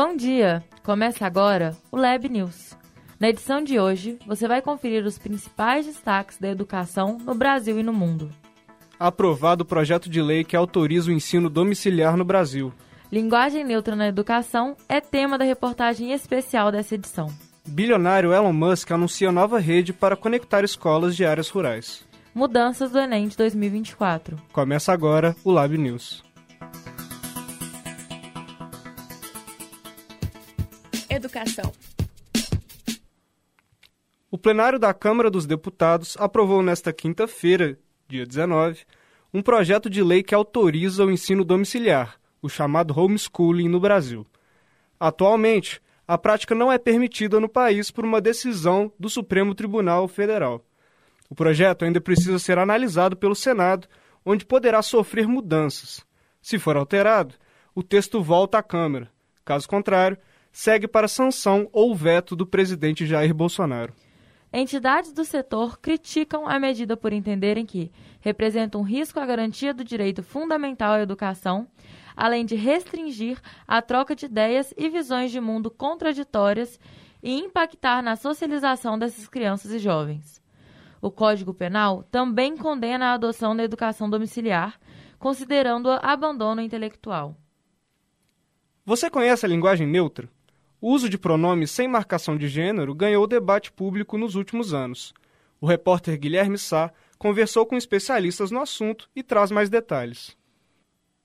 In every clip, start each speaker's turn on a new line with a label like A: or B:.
A: Bom dia! Começa agora o Lab News. Na edição de hoje, você vai conferir os principais destaques da educação no Brasil e no mundo.
B: Aprovado o projeto de lei que autoriza o ensino domiciliar no Brasil.
A: Linguagem neutra na educação é tema da reportagem especial dessa edição.
B: Bilionário Elon Musk anuncia nova rede para conectar escolas de áreas rurais.
A: Mudanças do Enem de 2024.
B: Começa agora o Lab News.
C: Educação.
B: O plenário da Câmara dos Deputados aprovou nesta quinta-feira, dia 19, um projeto de lei que autoriza o ensino domiciliar, o chamado homeschooling no Brasil. Atualmente, a prática não é permitida no país por uma decisão do Supremo Tribunal Federal. O projeto ainda precisa ser analisado pelo Senado, onde poderá sofrer mudanças. Se for alterado, o texto volta à Câmara. Caso contrário, segue para sanção ou veto do presidente Jair Bolsonaro.
A: Entidades do setor criticam a medida por entenderem que representa um risco à garantia do direito fundamental à educação, além de restringir a troca de ideias e visões de mundo contraditórias e impactar na socialização dessas crianças e jovens. O Código Penal também condena a adoção da educação domiciliar, considerando-a abandono intelectual.
B: Você conhece a linguagem neutra? O uso de pronomes sem marcação de gênero ganhou debate público nos últimos anos. O repórter Guilherme Sá conversou com especialistas no assunto e traz mais detalhes.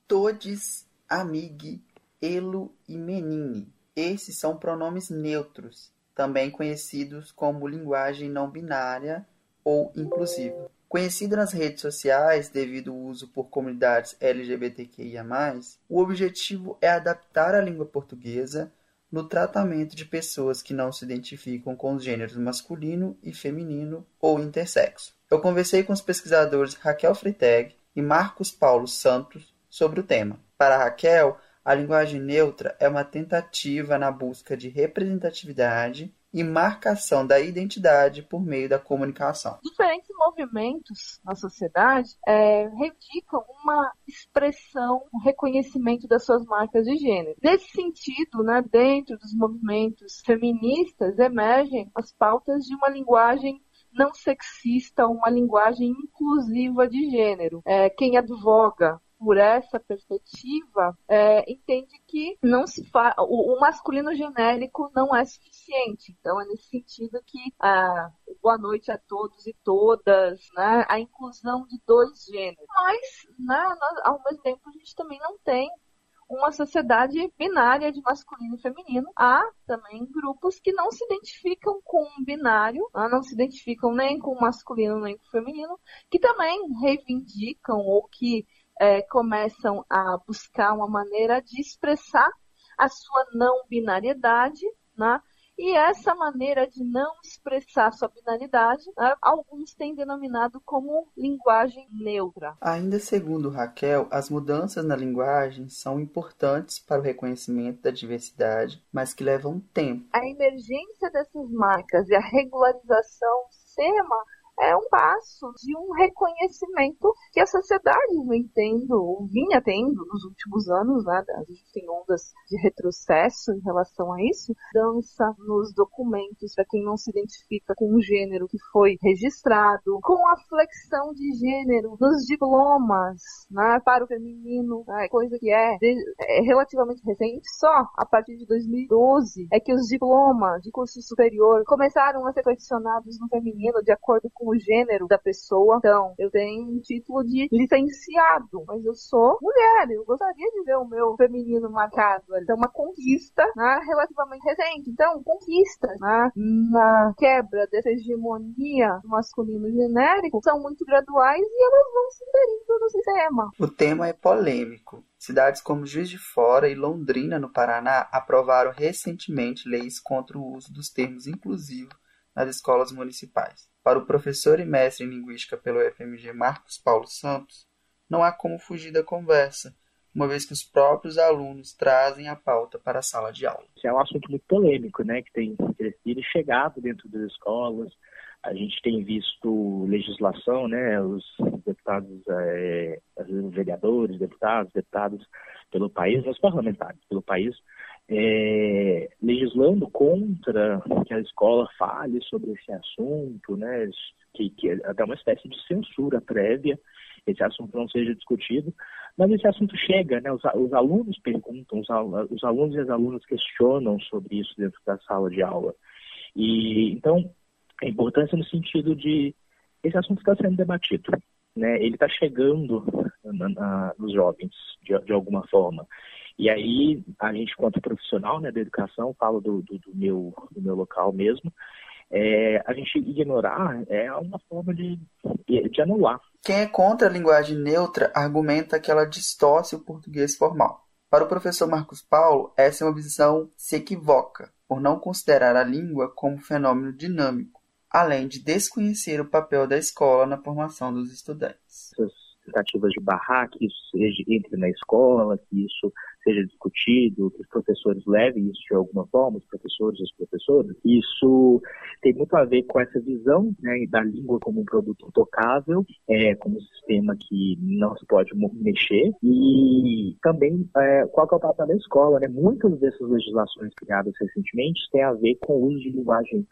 D: Todes, amigue, elo e menine. Esses são pronomes neutros, também conhecidos como linguagem não binária ou inclusiva. Conhecido nas redes sociais devido ao uso por comunidades LGBTQIA+, o objetivo é adaptar a língua portuguesa no tratamento de pessoas que não se identificam com os gêneros masculino e feminino ou intersexo. Eu conversei com os pesquisadores Raquel Freitag e Marcos Paulo Santos sobre o tema. Para Raquel, a linguagem neutra é uma tentativa na busca de representatividade e marcação da identidade por meio da comunicação.
E: Diferentes movimentos na sociedade é, reivindicam uma expressão, um reconhecimento das suas marcas de gênero. Nesse sentido, né, dentro dos movimentos feministas, emergem as pautas de uma linguagem não sexista, uma linguagem inclusiva de gênero. É, quem advoga por essa perspectiva, é, entende que não se fa o, o, masculino genérico não é suficiente. Então é nesse sentido que a boa noite a todos e todas, né, a inclusão de dois gêneros. Mas, né, nós, ao mesmo tempo, a gente também não tem uma sociedade binária de masculino e feminino. Há também grupos que não se identificam com um binário, né, não se identificam nem com o masculino nem com o feminino, que também reivindicam ou que é, começam a buscar uma maneira de expressar a sua não binariedade, né? E essa maneira de não expressar sua binariedade, né, alguns têm denominado como linguagem neutra.
D: Ainda segundo Raquel, as mudanças na linguagem são importantes para o reconhecimento da diversidade, mas que levam tempo.
E: A emergência dessas marcas e a regularização SEMA é um passo de um reconhecimento que a sociedade vem tendo, ou vinha tendo nos últimos anos, né? A gente tem ondas de retrocesso em relação a isso. Dança nos documentos para quem não se identifica com o gênero que foi registrado, com a flexão de gênero nos diplomas, né? Para o feminino, né, coisa que é, é relativamente recente, só a partir de 2012 é que os diplomas de curso superior começaram a ser flexionados no feminino de acordo com com o gênero da pessoa. Então, eu tenho um título de licenciado, mas eu sou mulher. Eu gostaria de ver o meu feminino marcado. Então, uma conquista né, relativamente recente. Então, conquistas né, na quebra dessa hegemonia masculino genérico são muito graduais e elas vão se inserindo no sistema.
D: O tema é polêmico. Cidades como Juiz de Fora e Londrina, no Paraná, aprovaram recentemente leis contra o uso dos termos inclusivos nas escolas municipais. Para o professor e mestre em linguística pelo FMG Marcos Paulo Santos, não há como fugir da conversa, uma vez que os próprios alunos trazem a pauta para a sala de aula.
F: É um assunto muito polêmico, né, que tem crescido e chegado dentro das escolas, a gente tem visto legislação, né, os deputados, é, os vereadores, deputados, deputados pelo país, os parlamentares pelo país, é, legislando contra que a escola fale sobre esse assunto, né, que, que é até uma espécie de censura prévia, esse assunto não seja discutido, mas esse assunto chega, né, os, os alunos perguntam, os, os alunos e as alunas questionam sobre isso dentro da sala de aula. E então a importância no sentido de esse assunto está sendo debatido, né? Ele está chegando na, na, nos jovens de, de, alguma forma. E aí a gente, quanto profissional né, da educação, falo do, do, do meu do meu local mesmo, é, a gente ignorar é uma forma de, de anular.
D: Quem é contra a linguagem neutra argumenta que ela distorce o português formal. Para o professor Marcos Paulo, essa é uma visão se equivoca, por não considerar a língua como fenômeno dinâmico, além de desconhecer o papel da escola na formação dos estudantes.
F: Essas tentativas de barrar que isso entre na escola, que isso seja discutido, que os professores levem isso de alguma forma, os professores e as professoras, isso tem muito a ver com essa visão né, da língua como um produto intocável, é, como um sistema que não se pode mexer, e também é, qual é o papel da escola. Né? Muitas dessas legislações criadas recentemente têm a ver com o uso de linguagem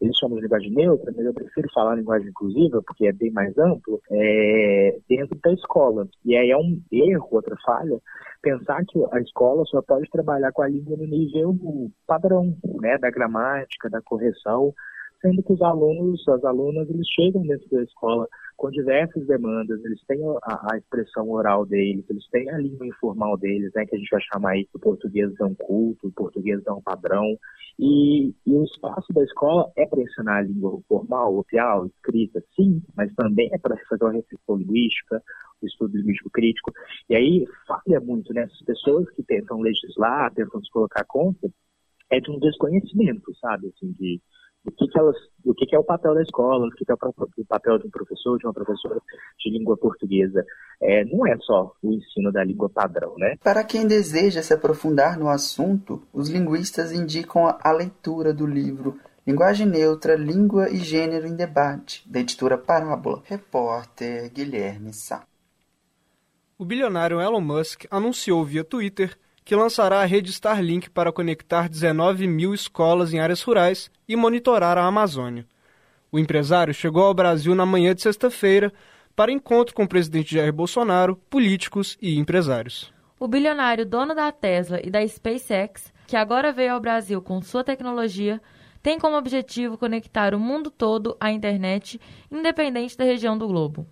F: eles chamam de linguagem neutra, mas eu prefiro falar linguagem inclusiva, porque é bem mais amplo, é, dentro da escola. E aí é um erro, outra falha, pensar que a escola só pode trabalhar com a língua no nível padrão, né, da gramática, da correção, sendo que os alunos, as alunas, eles chegam dentro da escola com diversas demandas, eles têm a, a, expressão oral deles, eles têm a língua informal deles, né, que a gente vai chamar aí do português é um culto, o português é um padrão, e, e o espaço da escola é para ensinar a língua formal, oficial, escrita, sim, mas também é para fazer uma reflexão linguística, o estudo linguístico crítico, e aí falha muito, né, as pessoas que tentam legislar, tentam se colocar contra, é de um desconhecimento, sabe, assim, de o que, que elas, o que, que é o papel da escola, o que, que é o papel de um professor, de uma professora de língua portuguesa. É, não é só o ensino da língua padrão, né?
D: Para quem deseja se aprofundar no assunto, os linguistas indicam a leitura do livro Linguagem Neutra, Língua e Gênero em Debate, da editora Parábola. Repórter Guilherme Sá.
B: O bilionário Elon Musk anunciou via Twitter que lançará a rede Starlink para conectar 19 mil escolas em áreas rurais e monitorar a Amazônia. O empresário chegou ao Brasil na manhã de sexta-feira para encontro com o presidente Jair Bolsonaro, políticos e empresários.
A: O bilionário dono da Tesla e da SpaceX, que agora veio ao Brasil com sua tecnologia, tem como objetivo conectar o mundo todo à internet, independente da região do globo.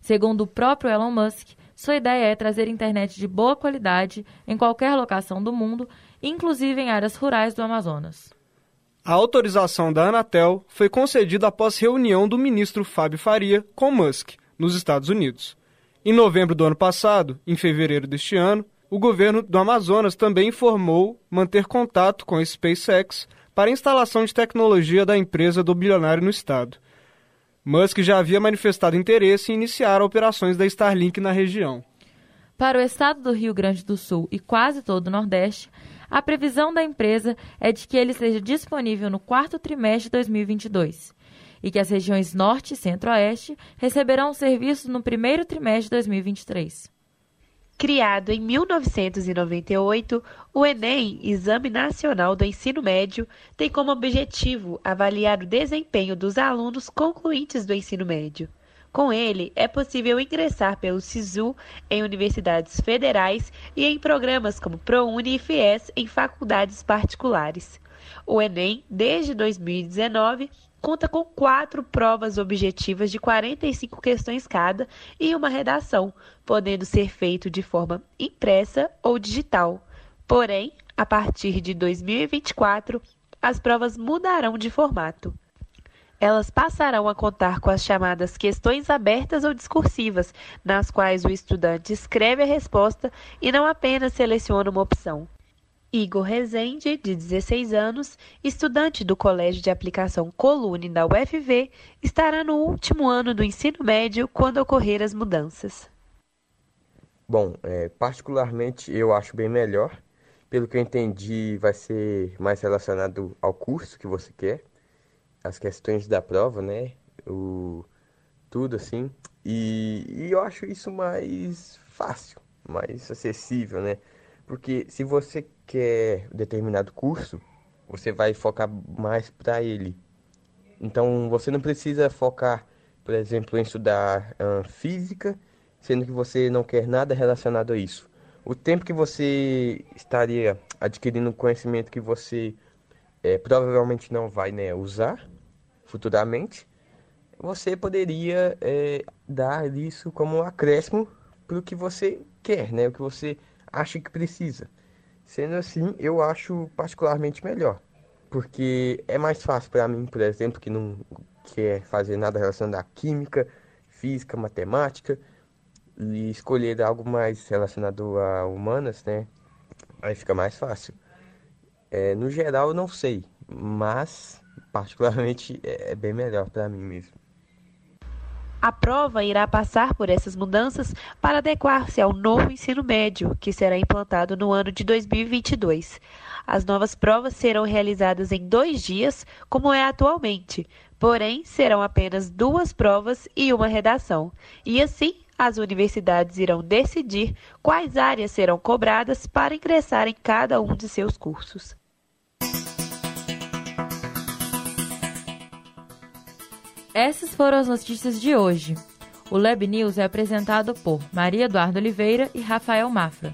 A: Segundo o próprio Elon Musk, sua ideia é trazer internet de boa qualidade em qualquer locação do mundo, inclusive em áreas rurais do Amazonas.
B: A autorização da Anatel foi concedida após reunião do ministro Fábio Faria com Musk, nos Estados Unidos. Em novembro do ano passado, em fevereiro deste ano, o governo do Amazonas também informou manter contato com a SpaceX para a instalação de tecnologia da empresa do bilionário no estado. Musk já havia manifestado interesse em iniciar operações da Starlink na região.
A: Para o estado do Rio Grande do Sul e quase todo o Nordeste, a previsão da empresa é de que ele seja disponível no quarto trimestre de 2022 e que as regiões Norte e Centro-Oeste receberão serviços no primeiro trimestre de 2023.
G: Criado em 1998, o Enem, Exame Nacional do Ensino Médio, tem como objetivo avaliar o desempenho dos alunos concluintes do ensino médio. Com ele, é possível ingressar pelo SISU em universidades federais e em programas como ProUni e FIES em faculdades particulares. O Enem, desde 2019, conta com quatro provas objetivas de 45 questões cada e uma redação, podendo ser feito de forma impressa ou digital. Porém, a partir de 2024, as provas mudarão de formato. Elas passarão a contar com as chamadas questões abertas ou discursivas, nas quais o estudante escreve a resposta e não apenas seleciona uma opção. Igor Rezende, de 16 anos, estudante do Colégio de Aplicação Colune da UFV, estará no último ano do ensino médio quando ocorrer as mudanças.
H: Bom, é, particularmente eu acho bem melhor. Pelo que eu entendi, vai ser mais relacionado ao curso que você quer. as questões da prova, né? O, tudo assim. E, e eu acho isso mais fácil, mais acessível, né? Porque se você quer determinado curso, você vai focar mais para ele. Então você não precisa focar, por exemplo, em estudar física, sendo que você não quer nada relacionado a isso. O tempo que você estaria adquirindo conhecimento que você é, provavelmente não vai né, usar futuramente, você poderia é, dar isso como um acréscimo para o que você quer, né? O que você acha que precisa. Sendo assim, eu acho particularmente melhor, porque é mais fácil para mim, por exemplo, que não quer fazer nada relacionado à química, física, matemática, e escolher algo mais relacionado a humanas, né? Aí fica mais fácil. É, no geral, eu não sei, mas particularmente é, é bem melhor para mim mesmo.
G: A prova irá passar por essas mudanças para adequar-se ao novo ensino médio, que será implantado no ano de 2022. As novas provas serão realizadas em dois dias, como é atualmente, porém serão apenas duas provas e uma redação. E assim, as universidades irão decidir quais áreas serão cobradas para ingressar em cada um de seus cursos.
A: Essas foram as notícias de hoje. O Lab News é apresentado por Maria Eduardo Oliveira e Rafael Mafra.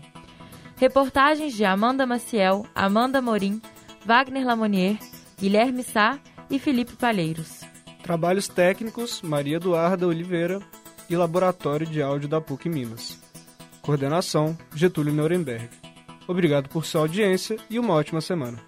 A: Reportagens de Amanda Maciel, Amanda Morim, Wagner Lamonier, Guilherme Sá e Felipe Palheiros.
B: Trabalhos técnicos, Maria Eduarda Oliveira e Laboratório de Áudio da PUC Minas. Coordenação, Getúlio Nuremberg. Obrigado por sua audiência e uma ótima semana.